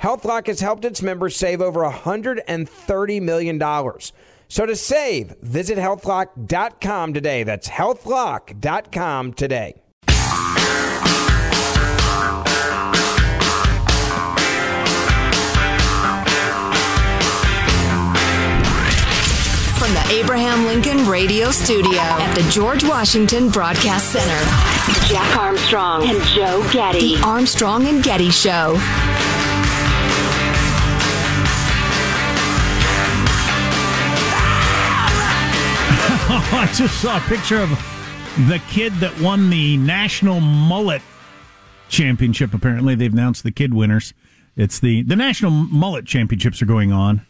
HealthLock has helped its members save over $130 million. So to save, visit healthlock.com today. That's healthlock.com today. From the Abraham Lincoln Radio Studio at the George Washington Broadcast Center, Jack Armstrong and Joe Getty. The Armstrong and Getty Show. I just saw a picture of the kid that won the National Mullet Championship. Apparently, they've announced the kid winners. It's the the National Mullet Championships are going on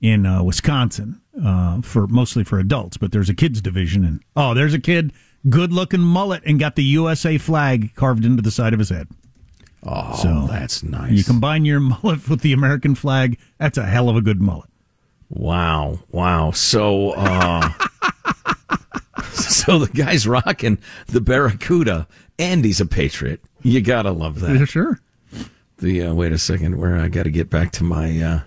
in uh, Wisconsin uh, for mostly for adults, but there's a kids division, and oh, there's a kid, good looking mullet, and got the USA flag carved into the side of his head. Oh, So, that's nice. You combine your mullet with the American flag, that's a hell of a good mullet. Wow, wow. So, uh, so the guy's rocking the Barracuda, and he's a patriot. You gotta love that. Yeah, sure. The uh, wait a second, where I got to get back to my. Uh,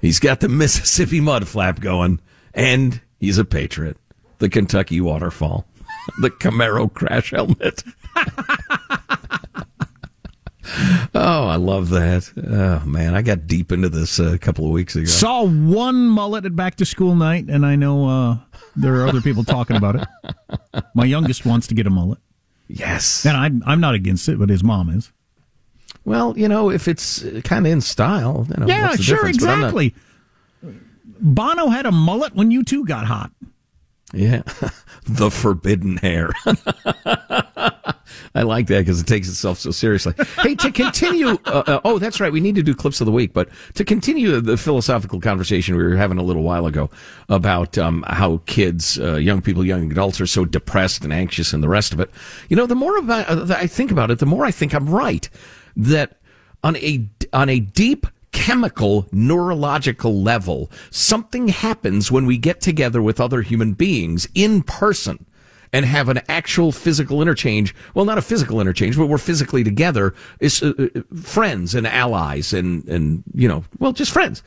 he's got the Mississippi mud flap going, and he's a patriot. The Kentucky waterfall, the Camaro crash helmet. oh, I love that. Oh man, I got deep into this uh, a couple of weeks ago. Saw one mullet at back to school night, and I know uh, there are other people talking about it. My youngest wants to get a mullet, yes, and I'm I'm not against it, but his mom is. Well, you know, if it's uh, kind of in style, you know, yeah, sure, difference? But not- exactly. Bono had a mullet when U2 got hot. Yeah, the forbidden hair. I like that because it takes itself so seriously. Hey, to continue, uh, uh, oh, that's right. We need to do clips of the week, but to continue the philosophical conversation we were having a little while ago about um, how kids, uh, young people, young adults are so depressed and anxious and the rest of it. You know, the more about, uh, I think about it, the more I think I'm right that on a on a deep chemical neurological level something happens when we get together with other human beings in person and have an actual physical interchange well not a physical interchange but we're physically together is uh, uh, friends and allies and and you know well just friends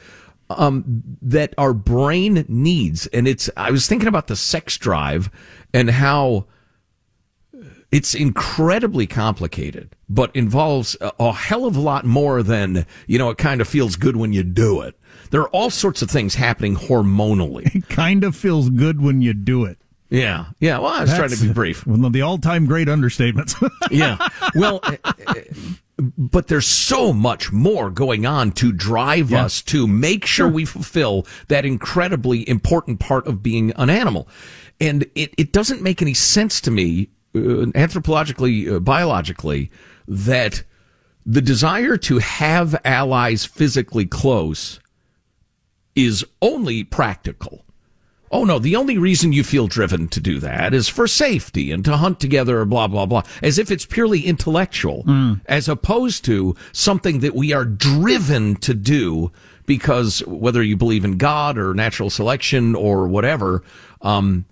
um, that our brain needs and it's i was thinking about the sex drive and how it's incredibly complicated, but involves a, a hell of a lot more than, you know, it kind of feels good when you do it. There are all sorts of things happening hormonally. It kind of feels good when you do it. Yeah. Yeah. Well, I was trying to be brief. One of the all-time great understatements. yeah. Well, but there's so much more going on to drive Yeah. us to make sure we fulfill that incredibly important part of being an animal. And it, it doesn't make any sense to me, uh, anthropologically, uh, biologically, that the desire to have allies physically close is only practical. Oh no, the only reason you feel driven to do that is for safety and to hunt together, blah, blah, blah, as if it's purely intellectual, as opposed to something that we are driven to do because whether you believe in God or natural selection or whatever, um,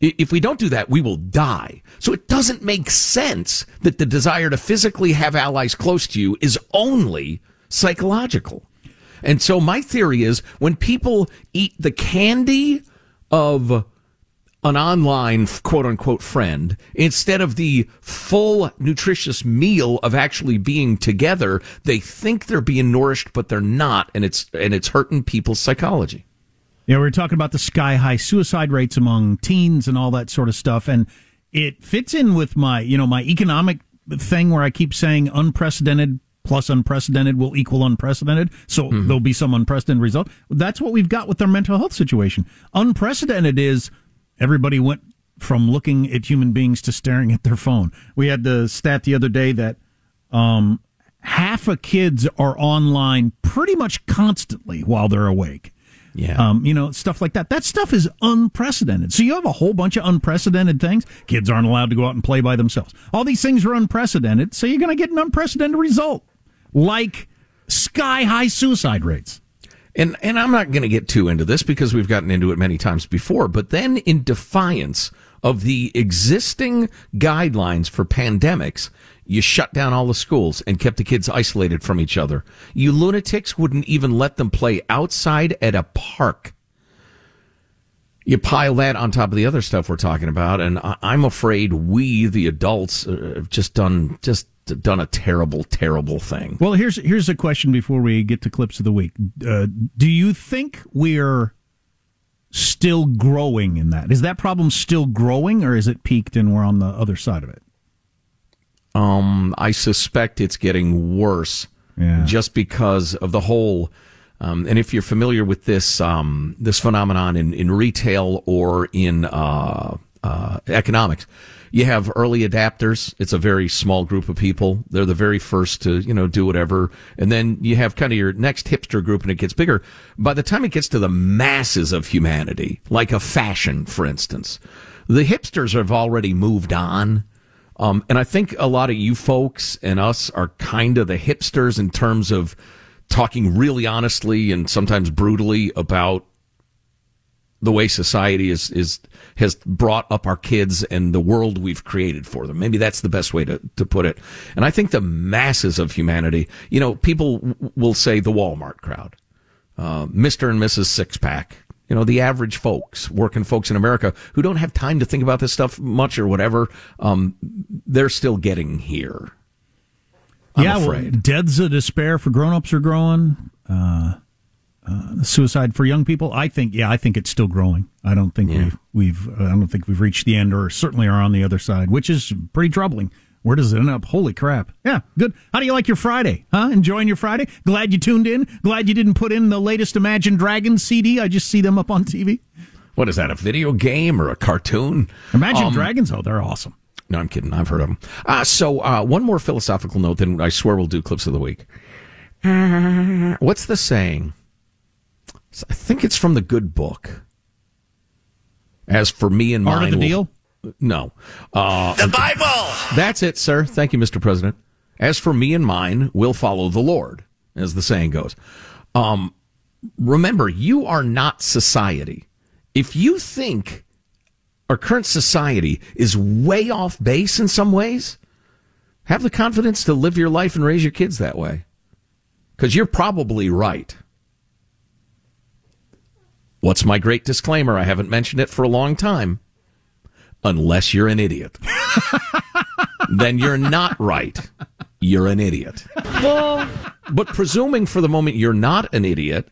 if we don't do that, we will die. So it doesn't make sense that the desire to physically have allies close to you is only psychological. And so my theory is when people eat the candy of an online quote unquote friend instead of the full nutritious meal of actually being together, they think they're being nourished, but they're not. And it's, and it's hurting people's psychology. Yeah, we were talking about the sky high suicide rates among teens and all that sort of stuff, and it fits in with my, you know, my economic thing where I keep saying unprecedented plus unprecedented will equal unprecedented. So there'll be some unprecedented result. That's what we've got with our mental health situation. Unprecedented is everybody went from looking at human beings to staring at their phone. We had the stat the other day that um, half of kids are online pretty much constantly while they're awake. Yeah. Um, you know, stuff like that. That stuff is unprecedented. So you have a whole bunch of unprecedented things. Kids aren't allowed to go out and play by themselves. All these things are unprecedented. So you're going to get an unprecedented result, like sky high suicide rates. And and I'm not going to get too into this because we've gotten into it many times before, but then in defiance of the existing guidelines for pandemics, you shut down all the schools and kept the kids isolated from each other. You lunatics wouldn't even let them play outside at a park. You pile that on top of the other stuff we're talking about, and I- I'm afraid we, the adults, uh, have just done just done a terrible, terrible thing. Well, here's here's a question before we get to clips of the week. Uh, do you think we're still growing in that? Is that problem still growing, or is it peaked and we're on the other side of it? Um, I suspect it's getting worse Yeah. just because of the whole. Um, and if you're familiar with this um, this phenomenon in, in retail or in uh, uh, economics, you have early adapters. It's a very small group of people. They're the very first to you know do whatever, and then you have kind of your next hipster group, and it gets bigger. By the time it gets to the masses of humanity, like a fashion, for instance, the hipsters have already moved on. Um, and I think a lot of you folks and us are kind of the hipsters in terms of talking really honestly and sometimes brutally about the way society is, is, has brought up our kids and the world we've created for them. Maybe that's the best way to, to put it. And I think the masses of humanity, you know, people w- will say the Walmart crowd, uh, Mr. and Mrs. Six Pack, you know, the average folks, working folks in America who don't have time to think about this stuff much or whatever, um, they're still getting here. I'm yeah, afraid. well, deaths of despair for grown-ups are growing. Uh, uh, suicide for young people, I think. Yeah, I think it's still growing. I don't think Yeah. we've we've uh, I don't think we've reached the end, or certainly are on the other side, which is pretty troubling. Where does it end up? Holy crap! Yeah, good. How do you like your Friday? Huh? Enjoying your Friday? Glad you tuned in. Glad you didn't put in the latest Imagine Dragons CD. I just see them up on TV. What is that, a video game or a cartoon? Imagine Um, Dragons. Oh, they're awesome. No, I'm kidding. I've heard of them. Uh, so, uh, one more philosophical note, then I swear we'll do clips of the week. What's the saying? I think it's from the good book. As for me and Art of mine, the will- deal? No. Uh, The Bible! that's it, sir. Thank you, Mr. President. As for me and mine, we'll follow the Lord, as the saying goes. Um, remember, you are not society. If you think our current society is way off base in some ways, have the confidence to live your life and raise your kids that way. Because you're probably right. What's my great disclaimer? I haven't mentioned it for a long time. Unless you're an idiot. then you're not right. You're an idiot. But presuming for the moment you're not an idiot,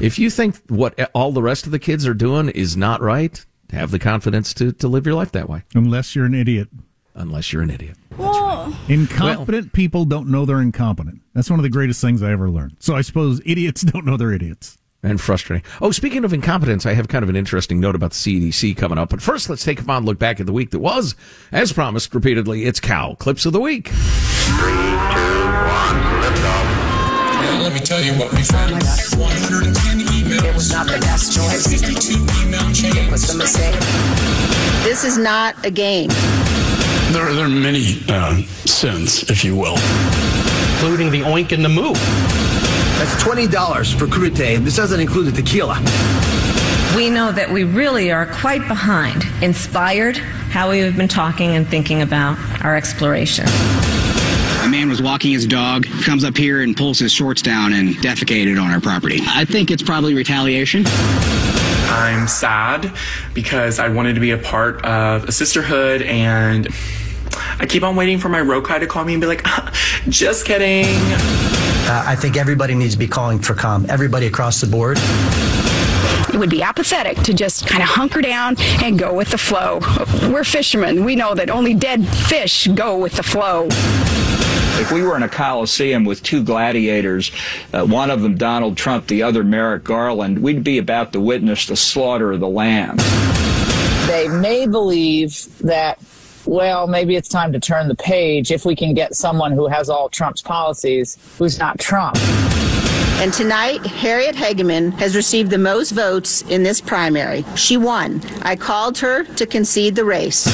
if you think what all the rest of the kids are doing is not right, have the confidence to, to live your life that way. Unless you're an idiot. Unless you're an idiot. Well, Well, incompetent people don't know they're incompetent. That's one of the greatest things I ever learned. So I suppose idiots don't know they're idiots. And frustrating. Oh, speaking of incompetence, I have kind of an interesting note about the CDC coming up. But first, let's take a fond look back at the week that was. As promised repeatedly, it's Cow Clips of the Week. Three, two, one, lift off. let me tell you what we found. 110 emails. It was not the best choice. 52 email chains. It was a mistake. This is not a game. There, there are many uh, sins, if you will. Including the oink and the moo. That's $20 for crudite, and this doesn't include the tequila. We know that we really are quite behind, inspired how we have been talking and thinking about our exploration. A man was walking his dog, comes up here and pulls his shorts down and defecated on our property. I think it's probably retaliation. I'm sad because I wanted to be a part of a sisterhood and I keep on waiting for my Rokai to call me and be like, just kidding. Uh, I think everybody needs to be calling for calm, everybody across the board. It would be apathetic to just kind of hunker down and go with the flow. We're fishermen. We know that only dead fish go with the flow. If we were in a coliseum with two gladiators, uh, one of them Donald Trump, the other Merrick Garland, we'd be about to witness the slaughter of the lamb. They may believe that well, maybe it's time to turn the page if we can get someone who has all Trump's policies who's not Trump. And tonight, Harriet Hageman has received the most votes in this primary. She won. I called her to concede the race.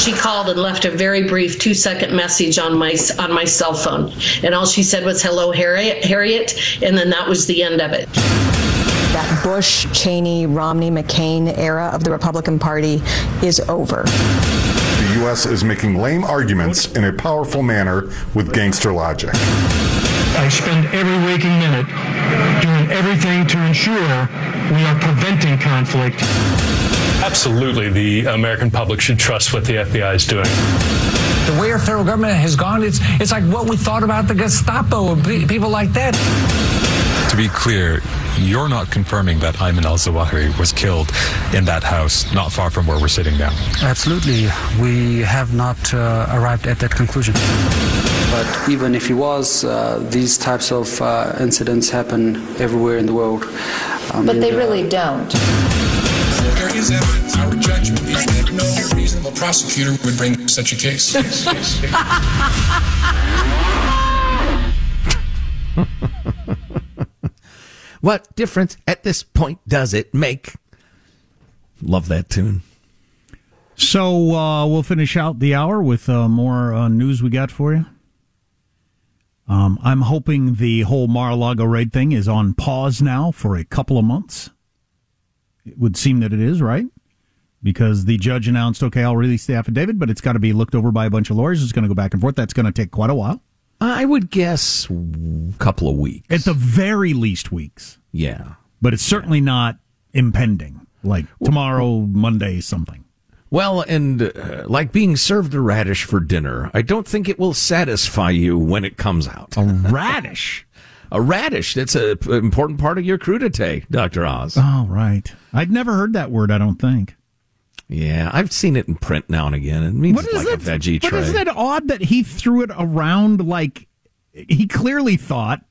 She called and left a very brief two-second message on my on my cell phone, and all she said was "Hello, Harriet," Harriet, and then that was the end of it. That Bush, Cheney, Romney, McCain era of the Republican Party is over. The U.S. is making lame arguments in a powerful manner with gangster logic. I spend every waking minute doing everything to ensure we are preventing conflict. Absolutely, the American public should trust what the FBI is doing. The way our federal government has gone, it's it's like what we thought about the Gestapo and people like that. To be clear, you're not confirming that Ayman al Zawahiri was killed in that house not far from where we're sitting now. Absolutely. We have not uh, arrived at that conclusion. But even if he was, uh, these types of uh, incidents happen everywhere in the world. Um, but they really don't. There is evidence. Our judgment is that no reasonable prosecutor would bring such a case. What difference at this point does it make? Love that tune. So uh, we'll finish out the hour with uh, more uh, news we got for you. Um, I'm hoping the whole Mar-a-Lago raid thing is on pause now for a couple of months. It would seem that it is, right? Because the judge announced, okay, I'll release the affidavit, but it's got to be looked over by a bunch of lawyers. It's going to go back and forth. That's going to take quite a while. I would guess a couple of weeks. At the very least, weeks. Yeah. But it's certainly yeah. not impending, like tomorrow, Monday, something. Well, and uh, like being served a radish for dinner, I don't think it will satisfy you when it comes out. A radish? a radish. That's an important part of your crudité, Dr. Oz. Oh, right. I'd never heard that word, I don't think. Yeah, I've seen it in print now and again. It means like that, a veggie tray. But isn't it odd that he threw it around like he clearly thought?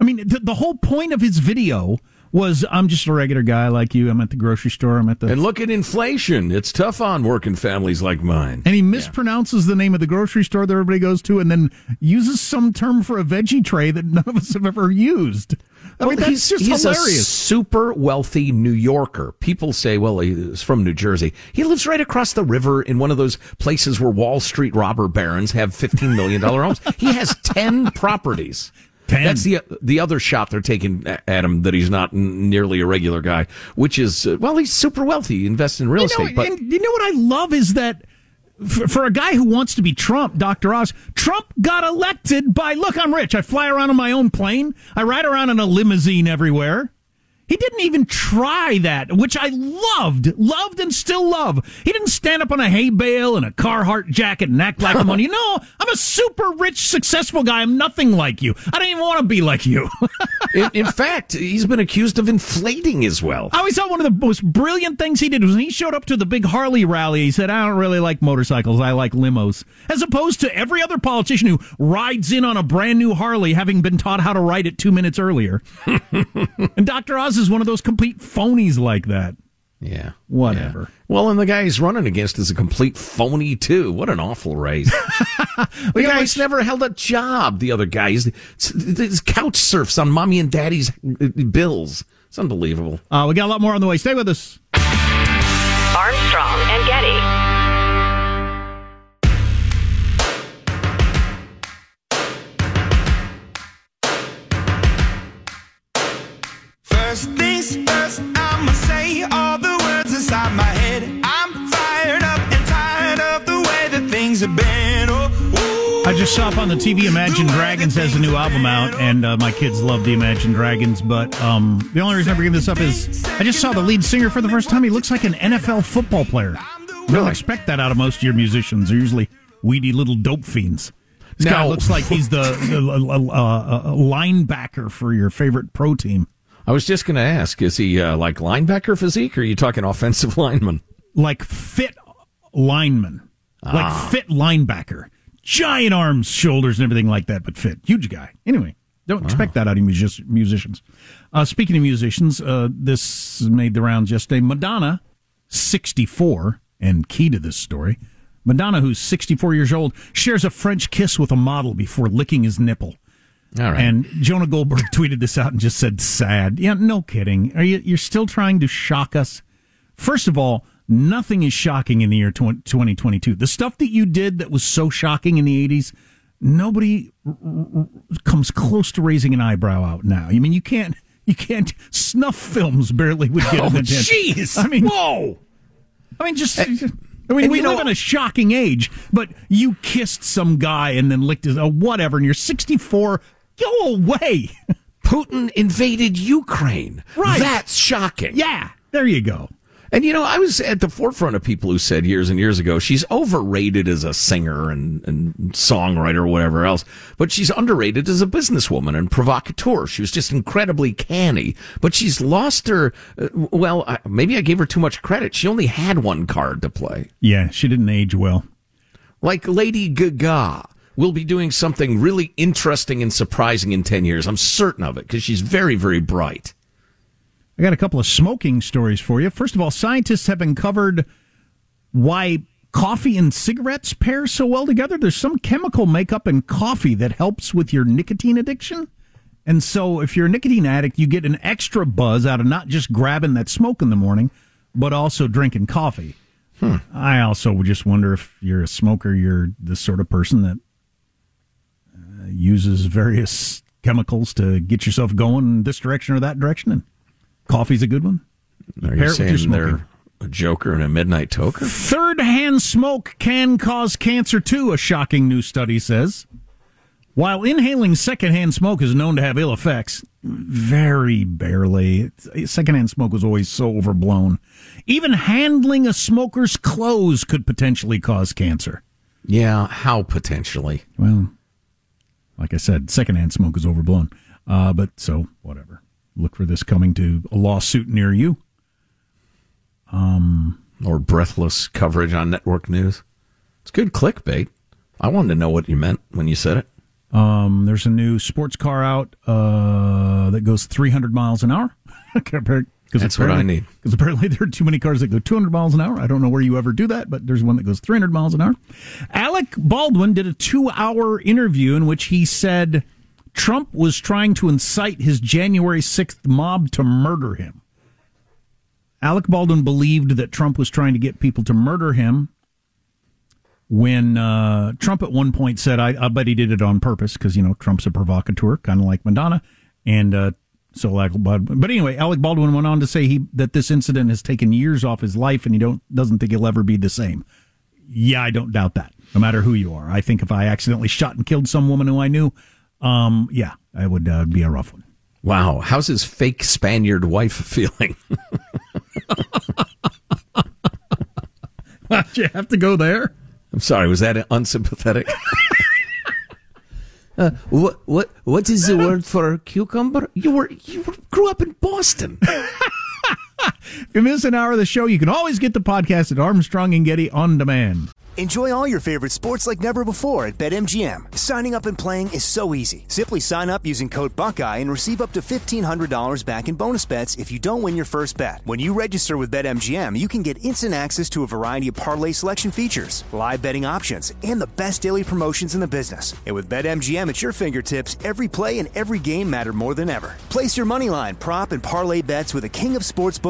I mean, the, the whole point of his video was I'm just a regular guy like you. I'm at the grocery store. I'm at the and look at inflation. It's tough on working families like mine. And he mispronounces yeah. the name of the grocery store that everybody goes to, and then uses some term for a veggie tray that none of us have ever used. I mean, that's he's, just he's hilarious. a super wealthy New Yorker. People say, well, he's from New Jersey. He lives right across the river in one of those places where Wall Street robber barons have $15 million homes. He has 10 properties. Ten. That's the the other shot they're taking at him that he's not nearly a regular guy, which is uh, well, he's super wealthy, invests in real you know, estate. But you know what I love is that for, for, a guy who wants to be Trump, Dr. Oz, Trump got elected by, look, I'm rich. I fly around on my own plane. I ride around in a limousine everywhere. He didn't even try that, which I loved, loved and still love. He didn't stand up on a hay bale and a Carhartt jacket and act like I'm on you. No, I'm a super rich, successful guy. I'm nothing like you. I don't even want to be like you. in, in fact, he's been accused of inflating his wealth. I always thought one of the most brilliant things he did was when he showed up to the big Harley rally. He said, I don't really like motorcycles. I like limos. As opposed to every other politician who rides in on a brand new Harley having been taught how to ride it two minutes earlier. and Dr. Oz is one of those complete phonies like that. Yeah. Whatever. Yeah. Well, and the guy he's running against is a complete phony, too. What an awful race. the guy's never held a job, the other guy. He's, he's couch surfs on mommy and daddy's uh, bills. It's unbelievable. Uh, we got a lot more on the way. Stay with us. Armstrong and Getty. Saw up on the TV Imagine Dragons has a new album out, and uh, my kids love the Imagine Dragons. But um, the only reason I'm bring this up is I just saw the lead singer for the first time. He looks like an NFL football player. You don't expect that out of most of your musicians. They're usually weedy little dope fiends. This guy looks like he's the, the uh, uh, linebacker for your favorite pro team. I was just going to ask, is he uh, like linebacker physique or are you talking offensive lineman? Like fit lineman, Ah. like fit linebacker, giant arms, shoulders, and everything like that, but fit. Huge guy. Anyway, don't expect that out of music- musicians. Uh, speaking of musicians, uh, this made the rounds yesterday. Madonna, 64, and key to this story. Madonna, who's 64 years old, shares a French kiss with a model before licking his nipple. All right. And Jonah Goldberg tweeted this out and just said, "Sad." Yeah, no kidding. Are you? You're still trying to shock us? First of all, nothing is shocking in the year 20, 2022. The stuff that you did that was so shocking in the 80s, nobody r- r- comes close to raising an eyebrow out now. I mean, you can't. You can't. Snuff films barely would get Oh, an attention. jeez. I mean, whoa. I mean, just. I mean, and we you know- live in a shocking age, but you kissed some guy and then licked his, uh, whatever, and you're 64. Go away. Putin invaded Ukraine. Right. That's shocking. Yeah, there you go. And you know, I was at the forefront of people who said years and years ago she's overrated as a singer and, and songwriter or whatever else, but she's underrated as a businesswoman and provocateur. She was just incredibly canny, but she's lost her. Uh, well, I, maybe I gave her too much credit. She only had one card to play. Yeah, she didn't age well. Like Lady Gaga will be doing something really interesting and surprising in 10 years. I'm certain of it because she's very, very bright. I got a couple of smoking stories for you. First of all, scientists have uncovered why coffee and cigarettes pair so well together. There's some chemical makeup in coffee that helps with your nicotine addiction. And so, if you're a nicotine addict, you get an extra buzz out of not just grabbing that smoke in the morning, but also drinking coffee. I also would just wonder if you're a smoker, you're the sort of person that uh, uses various chemicals to get yourself going in this direction or that direction. And coffee's a good one. Are Pair you saying they're a joker and a midnight toker? Third hand smoke can cause cancer too, a shocking new study says. While inhaling secondhand smoke is known to have ill effects, very barely. Secondhand smoke was always so overblown. Even handling a smoker's clothes could potentially cause cancer. Yeah, how potentially? Well, like I said, secondhand smoke is overblown. Uh, but so, whatever. Look for this coming to a lawsuit near you. Um, or breathless coverage on network news. It's good clickbait. I wanted to know what you meant when you said it. Um, there's a new sports car out uh, that goes 300 miles an hour. Cause That's what I need. Because apparently there are too many cars that go 200 miles an hour. I don't know where you ever do that, but there's one that goes 300 miles an hour. Alec Baldwin did a two-hour interview in which he said Trump was trying to incite his January 6th mob to murder him. Alec Baldwin believed that Trump was trying to get people to murder him when uh, Trump at one point said, I, I bet he did it on purpose because, you know, Trump's a provocateur, kind of like Madonna. And uh, so, but, but anyway, Alec Baldwin went on to say he that this incident has taken years off his life and he don't doesn't think he'll ever be the same. Yeah, I don't doubt that, no matter who you are. I think if I accidentally shot and killed some woman who I knew, um, yeah, I would uh, be a rough one. Wow. How's his fake Spaniard wife feeling? Why'd you have to go there? I'm sorry. Was that unsympathetic? Uh, what what what is the word for cucumber? You were you were, grew up in Boston. If you miss an hour of the show, you can always get the podcast at Armstrong and Getty on demand. Enjoy all your favorite sports like never before at BetMGM. Signing up and playing is so easy. Simply sign up using code Buckeye and receive up to $1,500 back in bonus bets if you don't win your first bet. When you register with BetMGM, you can get instant access to a variety of parlay selection features, live betting options, and the best daily promotions in the business. And with BetMGM at your fingertips, every play and every game matter more than ever. Place your moneyline, prop, and parlay bets with the king of sportsbooks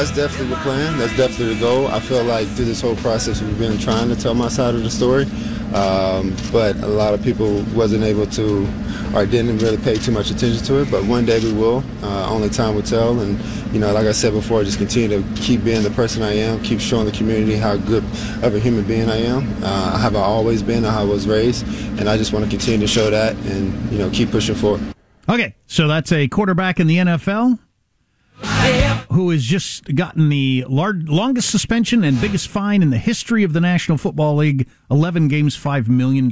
That's definitely the plan. That's definitely the goal. I feel like through this whole process, we've been trying to tell my side of the story, um, but a lot of people wasn't able to or didn't really pay too much attention to it. But one day we will. Uh, only time will tell. And you know, like I said before, just continue to keep being the person I am, keep showing the community how good of a human being I am. Uh, have I always been, how I was raised, and I just want to continue to show that and you know keep pushing forward. Okay, so that's a quarterback in the NFL who has just gotten the lar- longest suspension and biggest fine in the history of the National Football League 11 games, $5 million.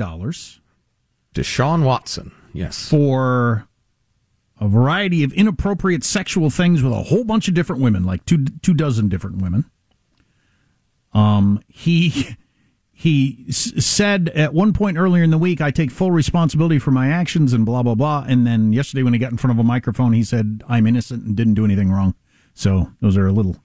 Deshaun Watson, yes. For a variety of inappropriate sexual things with a whole bunch of different women, like two, two dozen different women. Um, he. He s- said at one point earlier in the week, I take full responsibility for my actions and blah, blah, blah. And then yesterday, when he got in front of a microphone, he said, I'm innocent and didn't do anything wrong. So those are a little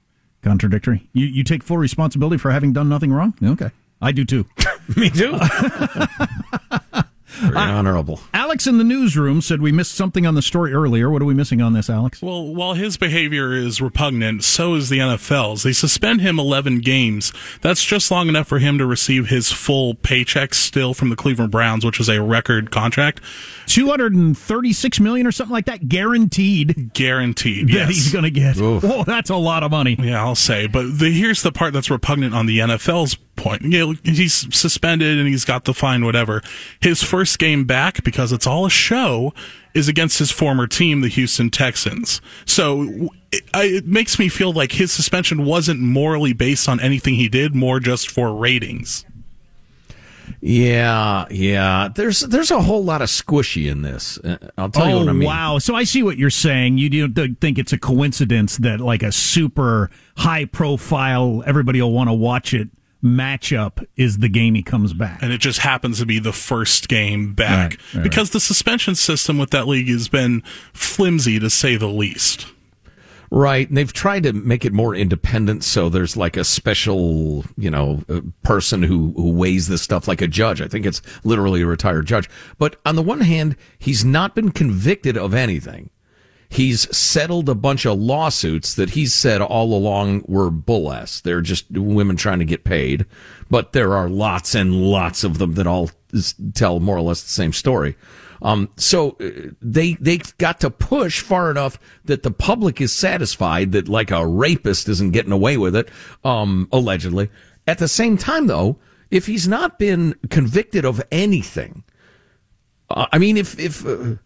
contradictory. You, you take full responsibility for having done nothing wrong? Okay. I do too. Me too. Very uh, honorable. Alex in the newsroom said we missed something on the story earlier. What are we missing on this, Alex? Well, while his behavior is repugnant, so is the NFL's. They suspend him 11 games. That's just long enough for him to receive his full paycheck still from the Cleveland Browns, which is a record contract. 236 million or something like that guaranteed. Guaranteed, that yes. he's going to get. Oh, that's a lot of money. Yeah, I'll say. But the, here's the part that's repugnant on the NFL's point. You know, he's suspended and he's got the fine, whatever. His first game back, because it's all a show, is against his former team, the Houston Texans. So it, it makes me feel like his suspension wasn't morally based on anything he did, more just for ratings. Yeah, yeah. There's there's a whole lot of squishy in this. Uh, I'll tell you oh, what I mean. wow. So I see what you're saying. You don't think it's a coincidence that like a super high profile, everybody will want to watch it matchup is the game he comes back. And it just happens to be the first game back. Right, right, because the suspension system with that league has been flimsy to say the least. Right, and they've tried to make it more independent, so there's like a special, you know, uh, person who who weighs this stuff, like a judge. I think it's literally a retired judge. But on the one hand, he's not been convicted of anything. He's settled a bunch of lawsuits that he's said all along were bull ass. They're just women trying to get paid. But there are lots and lots of them that all tell more or less the same story. Um, so uh, they they got to push far enough that the public is satisfied that like a rapist isn't getting away with it, um, allegedly. At the same time, though, if he's not been convicted of anything, uh, I mean, if if uh,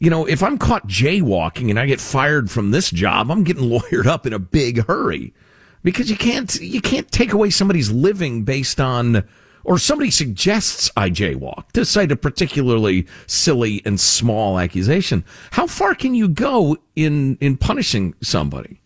you know, if I'm caught jaywalking and I get fired from this job, I'm getting lawyered up in a big hurry because you can't you can't take away somebody's living based on or somebody suggests I jaywalk to cite a particularly silly and small accusation. How far can you go in in punishing somebody?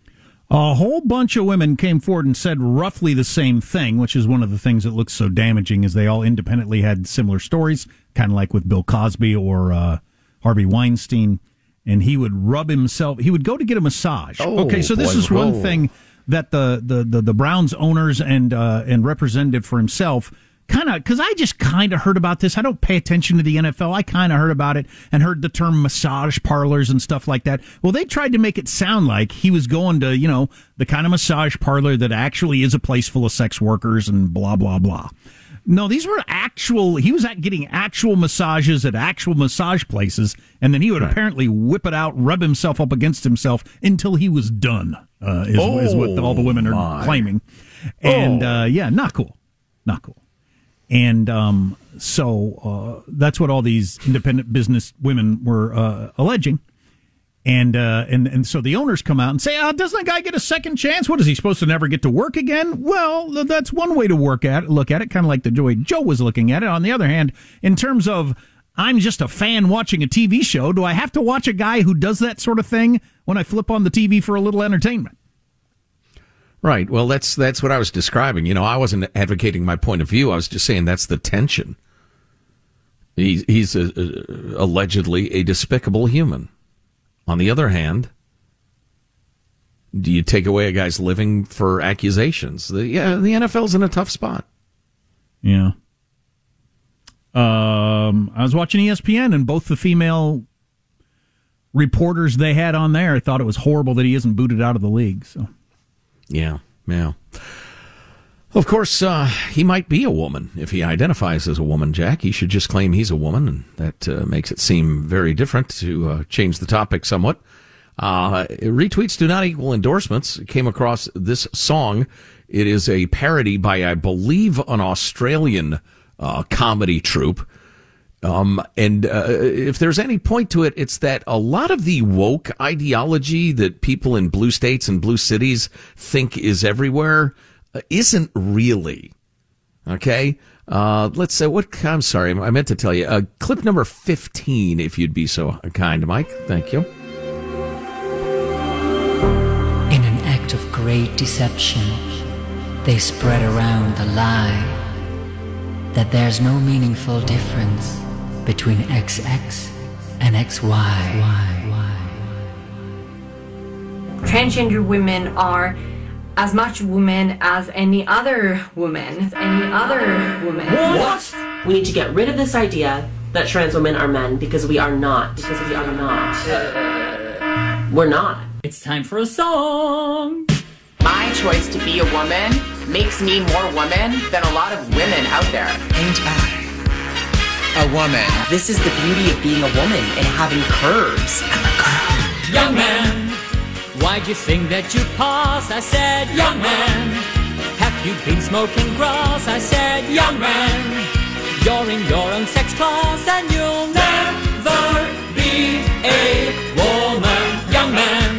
A whole bunch of women came forward and said roughly the same thing, which is one of the things that looks so damaging. Is they all independently had similar stories, kind of like with Bill Cosby or uh, Harvey Weinstein, and he would rub himself. He would go to get a massage. Oh, okay, so this boy, is one roll. thing that the the the, the Browns owners and uh, and representative for himself kind of because I just kind of heard about this. I don't pay attention to the NFL. I kind of heard about it and heard the term massage parlors and stuff like that. Well, they tried to make it sound like he was going to you know the kind of massage parlor that actually is a place full of sex workers and blah blah blah. No, these were actual. He was at getting actual massages at actual massage places, and then he would apparently whip it out, rub himself up against himself until he was done. Uh, is, is what all the women are my. claiming, and uh, yeah, not cool, not cool. And um, so uh, that's what all these independent business women were uh, alleging. And uh, and and so the owners come out and say, uh, "Doesn't a guy get a second chance? What is he supposed to never get to work again?" Well, that's one way to work at it, look at it, kind of like the way Joe was looking at it. On the other hand, in terms of I'm just a fan watching a TV show, do I have to watch a guy who does that sort of thing when I flip on the TV for a little entertainment? Right. Well, that's that's what I was describing. You know, I wasn't advocating my point of view. I was just saying that's the tension. He's he's a, a, allegedly a despicable human. On the other hand, do you take away a guy's living for accusations? The, yeah, the NFL's in a tough spot. Yeah. Um, I was watching ESPN, and both the female reporters they had on there thought it was horrible that he isn't booted out of the league. So, Yeah, yeah. Of course, uh, he might be a woman if he identifies as a woman. Jack, he should just claim he's a woman, and that uh, makes it seem very different. To uh, change the topic somewhat, uh, retweets do not equal endorsements. Came across this song. It is a parody by, I believe, an Australian uh, comedy troupe. Um, and uh, if there's any point to it, it's that a lot of the woke ideology that people in blue states and blue cities think is everywhere isn't really. Okay. Uh, let's say what, I'm sorry, I meant to tell you, uh, clip number 15, if you'd be so kind, Mike. Thank you. In an act of great deception, they spread around the lie that there's no meaningful difference between XX and XY. Transgender women are as much woman as any other woman. Any other woman. What? We need to get rid of this idea that trans women are men because we are not. Because we are not. We're not. It's time for a song. My choice to be a woman makes me more woman than a lot of women out there. Ain't I a woman? This is the beauty of being a woman and having curves. I'm a girl. Young man, why'd you think that you'd pass? I said, young man, have you been smoking grass? I said, young man, you're in your own sex class and you'll never be a woman. Young man,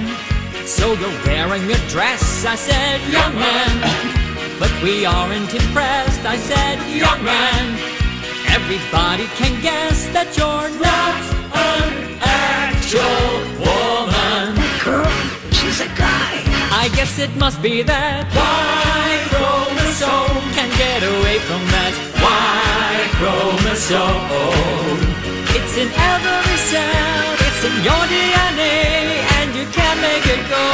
so you're wearing a dress? I said, young man, but we aren't impressed. I said, young man, everybody can guess that you're not an actual I guess it must be that Y chromosome can get away from that Y chromosome. It's in every cell, it's in your DNA, and you can't make it go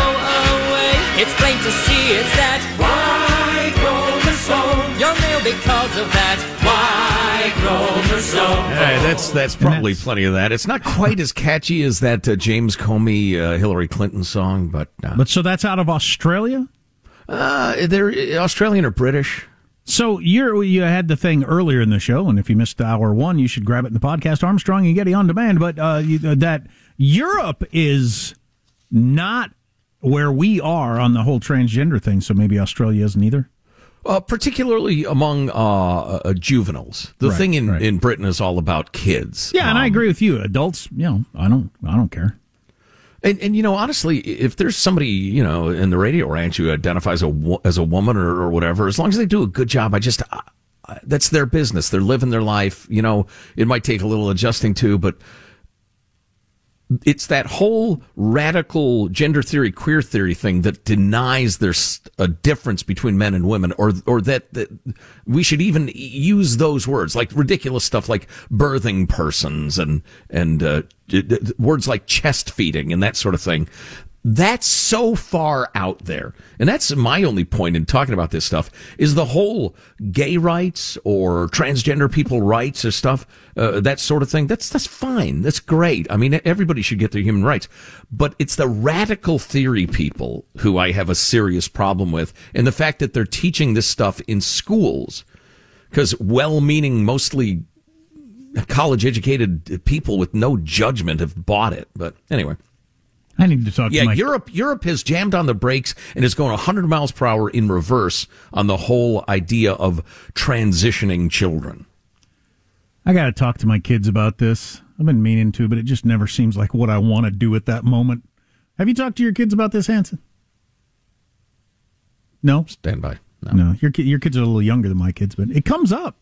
away. It's plain to see it's that Y chromosome. You're male because of that Y chromosome. Hey, that's that's probably plenty of that. It's not quite as catchy as that uh, James Comey uh, Hillary Clinton song, but uh, But so that's out of Australia? uh, they're Australian or British. So you're you had the thing earlier in the show, and if you missed hour one, you should grab it in the podcast Armstrong and Getty on demand. But uh, you, that Europe is not where we are on the whole transgender thing. So maybe Australia isn't either. Uh, particularly among uh, uh, juveniles, the Right, thing in, right. in Britain is all about kids. Yeah, and I agree with you. Adults, you know, I don't, I don't care. And, and you know, honestly, if there's somebody you know in the radio ranch who identifies a, as a woman or, or whatever, as long as they do a good job, I just that's their business. They're living their life. You know, it might take a little adjusting to, but it's that whole radical gender theory, queer theory thing that denies there's a difference between men and women, or or that, that we should even use those words, like ridiculous stuff like birthing persons and and uh, words like chest feeding and that sort of thing. That's so far out there. And that's my only point in talking about this stuff is the whole gay rights or transgender people rights or stuff, uh, that sort of thing. That's, that's fine. That's great. I mean, everybody should get their human rights, but it's the radical theory people who I have a serious problem with. And the fact that they're teaching this stuff in schools because well-meaning, mostly college educated people with no judgment have bought it. But anyway. I need to talk Yeah, to my Europe Europe has jammed on the brakes and is going 100 miles per hour in reverse on the whole idea of transitioning children. I got to talk to my kids about this. I've been meaning to, but it just never seems like what I want to do at that moment. Have you talked to your kids about this, Hanson? No. Stand by. No, your your kids are a little younger than my kids, but it comes up.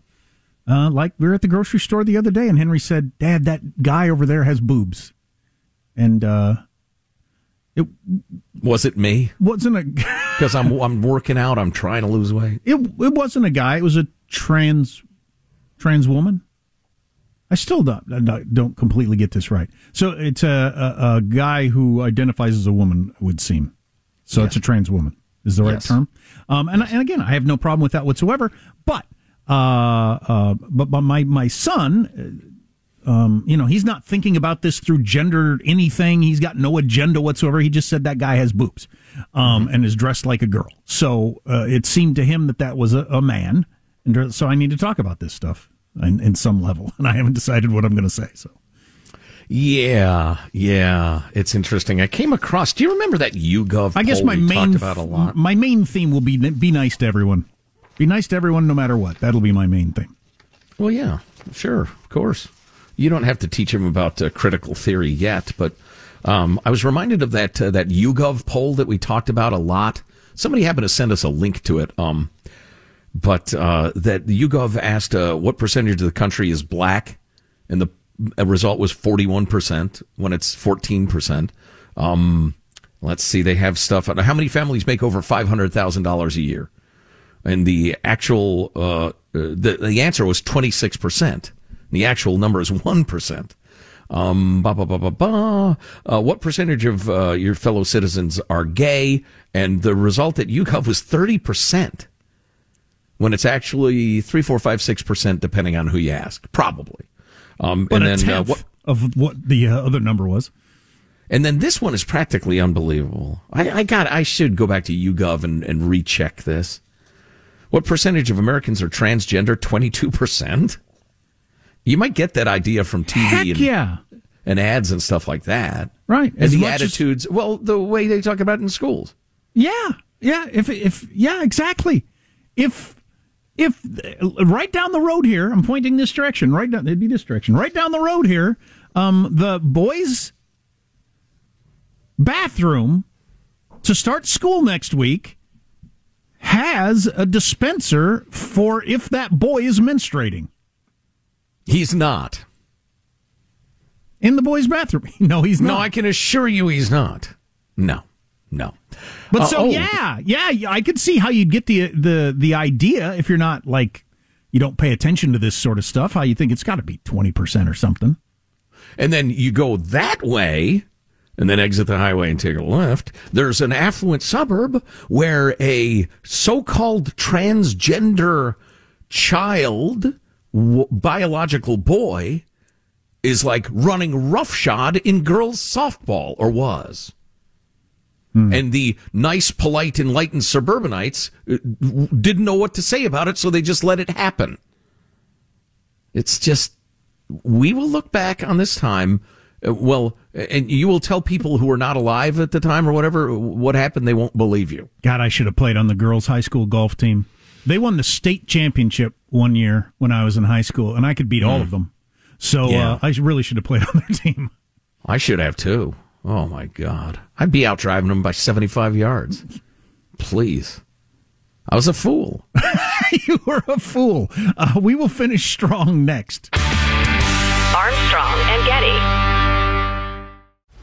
Uh, like we were at the grocery store the other day, and Henry said, "Dad, that guy over there has boobs," and uh, it Was it me? wasn't a Because I'm I'm working out. I'm trying to lose weight. it it wasn't a guy. It was a trans trans woman. I still don't don't- completely get this right. So it's a, a, a guy who identifies as a woman. Would seem. So it's a trans woman. Is the right Yes. term? Um, and and again, I have no problem with that whatsoever. But uh, uh, but, but my my son. Um, you know, he's not thinking about this through gender anything. He's got no agenda whatsoever. He just said that guy has boobs, um, and is dressed like a girl. So uh, it seemed to him that that was a, a man, and so I need to talk about this stuff in, in some level. And I haven't decided what I'm going to say. So Yeah, yeah, it's interesting. I came across. Do you remember that YouGov? I guess my we main talked about a lot. my main theme will be be nice to everyone. Be nice to everyone, no matter what. That'll be my main thing. Well, yeah, sure, of course. You don't have to teach him about uh, critical theory yet, but um, I was reminded of that uh, that YouGov poll that we talked about a lot. Somebody happened to send us a link to it. Um, but uh, that YouGov asked uh, what percentage of the country is black, and the uh, result was forty-one percent when it's fourteen percent. Um, let's see, they have stuff. on How many families make over five hundred thousand dollars a year? And the actual uh, uh, the the answer was twenty six percent. The actual number is one percent. Um, ba, ba, ba, ba, ba. Uh, what percentage of uh, your fellow citizens are gay? And the result at YouGov was 30%, when it's actually 3, 4, 5, 6%, depending on who you ask, probably. Um, But and a then uh, tenth what, of what the uh, other number was. and then this one is practically unbelievable. I, I got. I should go back to YouGov and, and recheck this. What percentage of Americans are transgender? Twenty two percent. You might get that idea from TV Heck and, yeah. and ads and stuff like that. Right. And As the much as- attitudes. well, the way they talk about it in schools. Yeah, yeah. If if yeah, exactly. If if right down the road here, I'm pointing this direction. Right down, it'd be this direction. Right down the road here, um, the boys' bathroom to start school next week has a dispenser for if that boy is menstruating He's not. in the boys' bathroom. No, he's not. No, I can assure you, he's not. No, no. But Uh, so oh, yeah, yeah, yeah, I could see how you'd get the the the idea if you're not like you don't pay attention to this sort of stuff. How you think it's got to be twenty percent or something. and then you go that way and then exit the highway and take a left, there's an affluent suburb where a so-called transgender child, w- biological boy, is like running roughshod in girls' softball, or was. And the nice, polite, enlightened suburbanites uh, didn't know what to say about it, so they just let it happen. It's just we will look back on this time. uh, Well, and you will tell people who were not alive at the time or whatever what happened. They won't believe you. God, I should have played on the girls' high school golf team. They won the state championship one year when I was in high school, and I could beat all Hmm. of them. So Yeah. uh, I really should have played on their team. I should have too. Oh my God, I'd be out driving them by seventy-five yards. Please, I was a fool. you were a fool. Uh, we will finish strong next.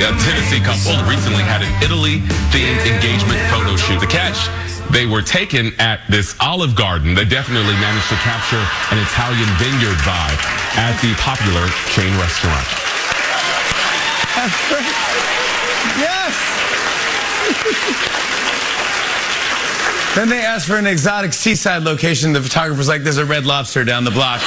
A Tennessee couple recently had an Italy themed engagement photo shoot. The catch, they were taken at this Olive Garden. They definitely managed to capture an Italian vineyard vibe at the popular chain restaurant. Yes. then they asked for an exotic seaside location. The photographer's like, "There's a Red Lobster down the block."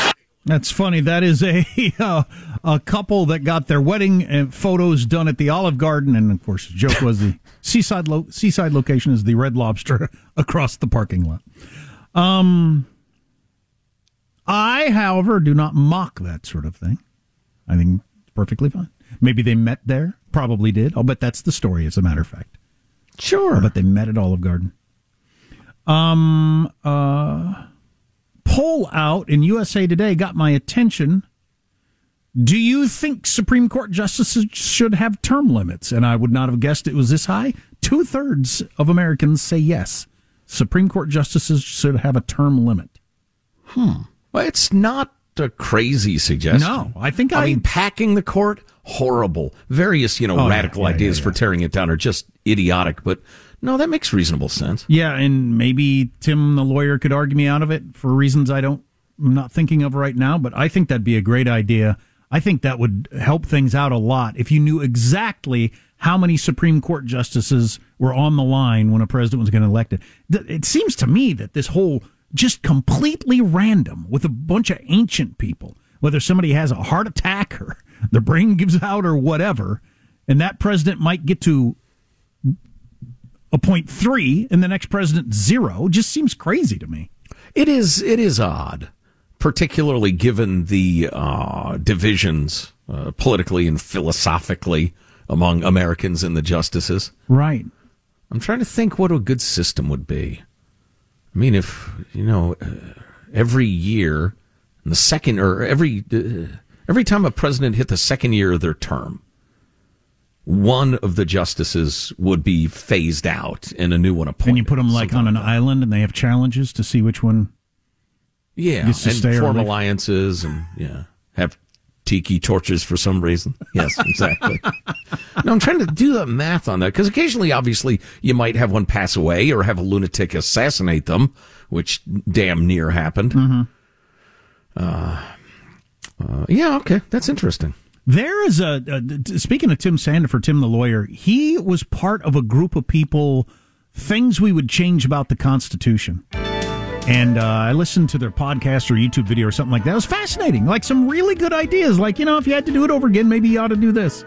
That's funny. That is a uh, a couple that got their wedding uh, photos done at the Olive Garden, and of course, the joke was the seaside lo- seaside location is the Red Lobster across the parking lot. Um, I, however, do not mock that sort of thing. I think it's perfectly fine. Maybe they met there. Probably did. I'll bet that's the story. As a matter of fact, sure. I'll bet they met at Olive Garden. Um. Uh poll out in USA Today got my attention. Do you think Supreme Court justices should have term limits? And I would not have guessed it was this high. Two thirds of Americans say yes. Supreme Court justices should have a term limit. Hmm. Well, it's not a crazy suggestion. No, I think I, I mean packing the court horrible. Various you know Oh, radical yeah, yeah, ideas yeah. for tearing it down are just idiotic. But no, that makes reasonable sense. Yeah, and maybe Tim, the lawyer, could argue me out of it for reasons I don't, I'm not thinking of right now. But I think that'd be a great idea. I think that would help things out a lot if you knew exactly how many Supreme Court justices were on the line when a president was getting elected. It seems to me that this whole just completely random with a bunch of ancient people, whether somebody has a heart attack or their brain gives out or whatever, and that president might get to appoint three and the next president zero just seems crazy to me. It is. It is odd, particularly given the uh, divisions uh, politically and philosophically among Americans and the justices. Right. I'm trying to think what a good system would be. I mean, if you know, uh, every year, in the second or every uh, every time a president hit the second year of their term, one of the justices would be phased out and a new one appointed. And you put them like on an island and they have challenges to see which one Yeah, and form leave. alliances and yeah, have tiki torches for some reason. Yes, exactly. no, I'm trying to do the math on that because occasionally, obviously, you might have one pass away or have a lunatic assassinate them, which damn near happened. Mm-hmm. Uh, uh, yeah, okay, that's interesting. There is a, a speaking of Tim Sandefur, Tim the lawyer, he was part of a group of people, things we would change about the Constitution. And uh, I listened to their podcast or YouTube video or something like that. It was fascinating. Like some really good ideas. Like, you know, if you had to do it over again, maybe you ought to do this.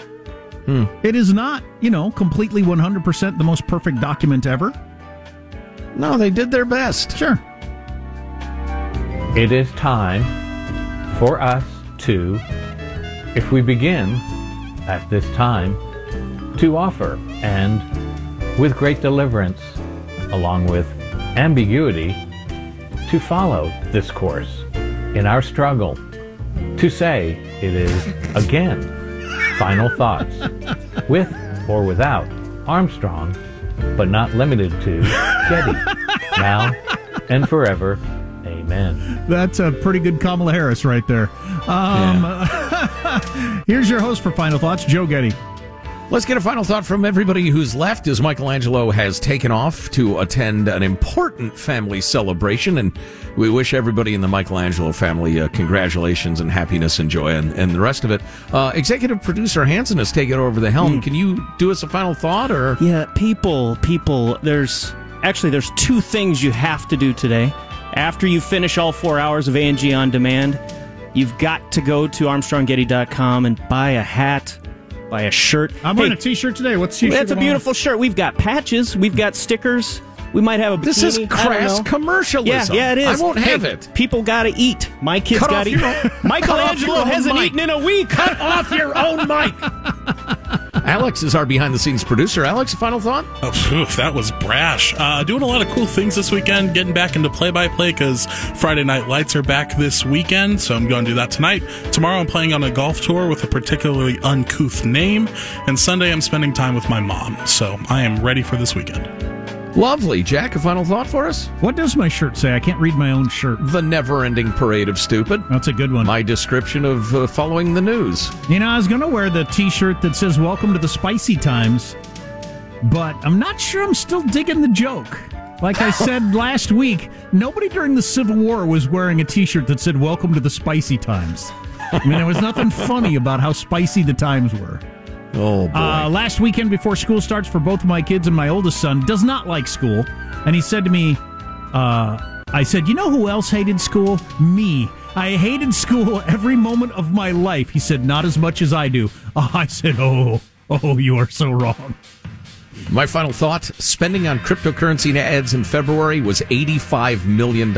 Hmm. It is not, you know, completely 100% the most perfect document ever. No, they did their best. Sure. It is time for us to, if we begin at this time, to offer and with great deliverance, along with ambiguity, to follow this course in our struggle, to say it is again final thoughts with or without Armstrong, but not limited to Getty, now and forever. Amen. That's a pretty good Kamala Harris right there. Um, here's your host for Final Thoughts, Joe Getty. Let's get a final thought from everybody who's left as Michael Angelo has taken off to attend an important family celebration. And we wish everybody in the Michael Angelo family uh, congratulations and happiness and joy and, and the rest of it. Uh, executive producer Hanson has taken over the helm. Can you do us a final thought or? Yeah, people, people, there's actually there's two things you have to do today. After you finish all 4 hours of ANG on demand, you've got to go to ArmstrongGetty.com and buy a hat, buy a shirt. I'm wearing a T-shirt today. What's T-shirt? That's a I'm on? beautiful shirt. We've got patches. We've got stickers. We might have a bikini. This is crass commercialism. Yeah, yeah, it is. I won't Hey, have it. People got to eat. My kids Cut gotta eat. own- cut Michael Angelo hasn't mic. eaten in a week. Cut off your own mic. Alex is our behind the scenes producer. Alex, final thought? Oh, that was brash. Uh, doing a lot of cool things this weekend, getting back into play by play because Friday Night Lights are back this weekend, so I'm going to do that tonight. Tomorrow, I'm playing on a golf tour with a particularly uncouth name, and Sunday, I'm spending time with my mom, so I am ready for this weekend. Lovely. Jack, a final thought for us? What does my shirt say? I can't read my own shirt. The never ending parade of stupid. That's a good one. My description of uh, following the news. You know, I was going to wear the T-shirt that says "Welcome to the Spicy Times," but I'm not sure I'm still digging the joke. Like I said last week, nobody during the Civil War was wearing a T-shirt that said "Welcome to the Spicy Times." I mean, there was nothing funny about how spicy the times were. Oh, boy. Uh, last weekend before school starts for both of my kids and my oldest son does not like school, and he said to me, uh, "I said, you know who else hated school? Me. I hated school every moment of my life." He said, "Not as much as I do." I said, "Oh, oh, you are so wrong." My final thought spending on cryptocurrency ads in February was $85 million.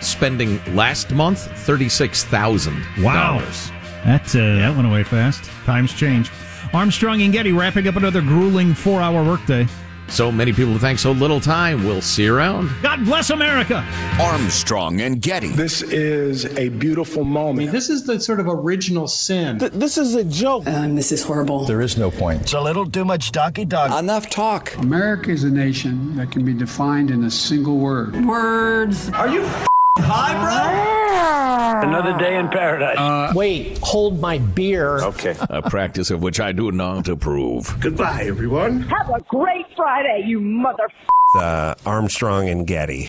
Spending last month, $36,000. Wow, that uh, that went away fast. Times change. Armstrong and Getty wrapping up another grueling four-hour workday. So many people to thank so little time. We'll see you around. God bless America. Armstrong and Getty. This is a beautiful moment. this is the sort of original sin. this is a joke. Um, this is horrible. There is no point. It's a little too much donkey dog. Enough talk. America is a nation that can be defined in a single word. Words. Are you high, bro? Another day in paradise. Wait, hold my beer. Okay. A practice of which I do not approve. Goodbye, everyone. Have a great Friday, you mother. Uh, Armstrong and Getty.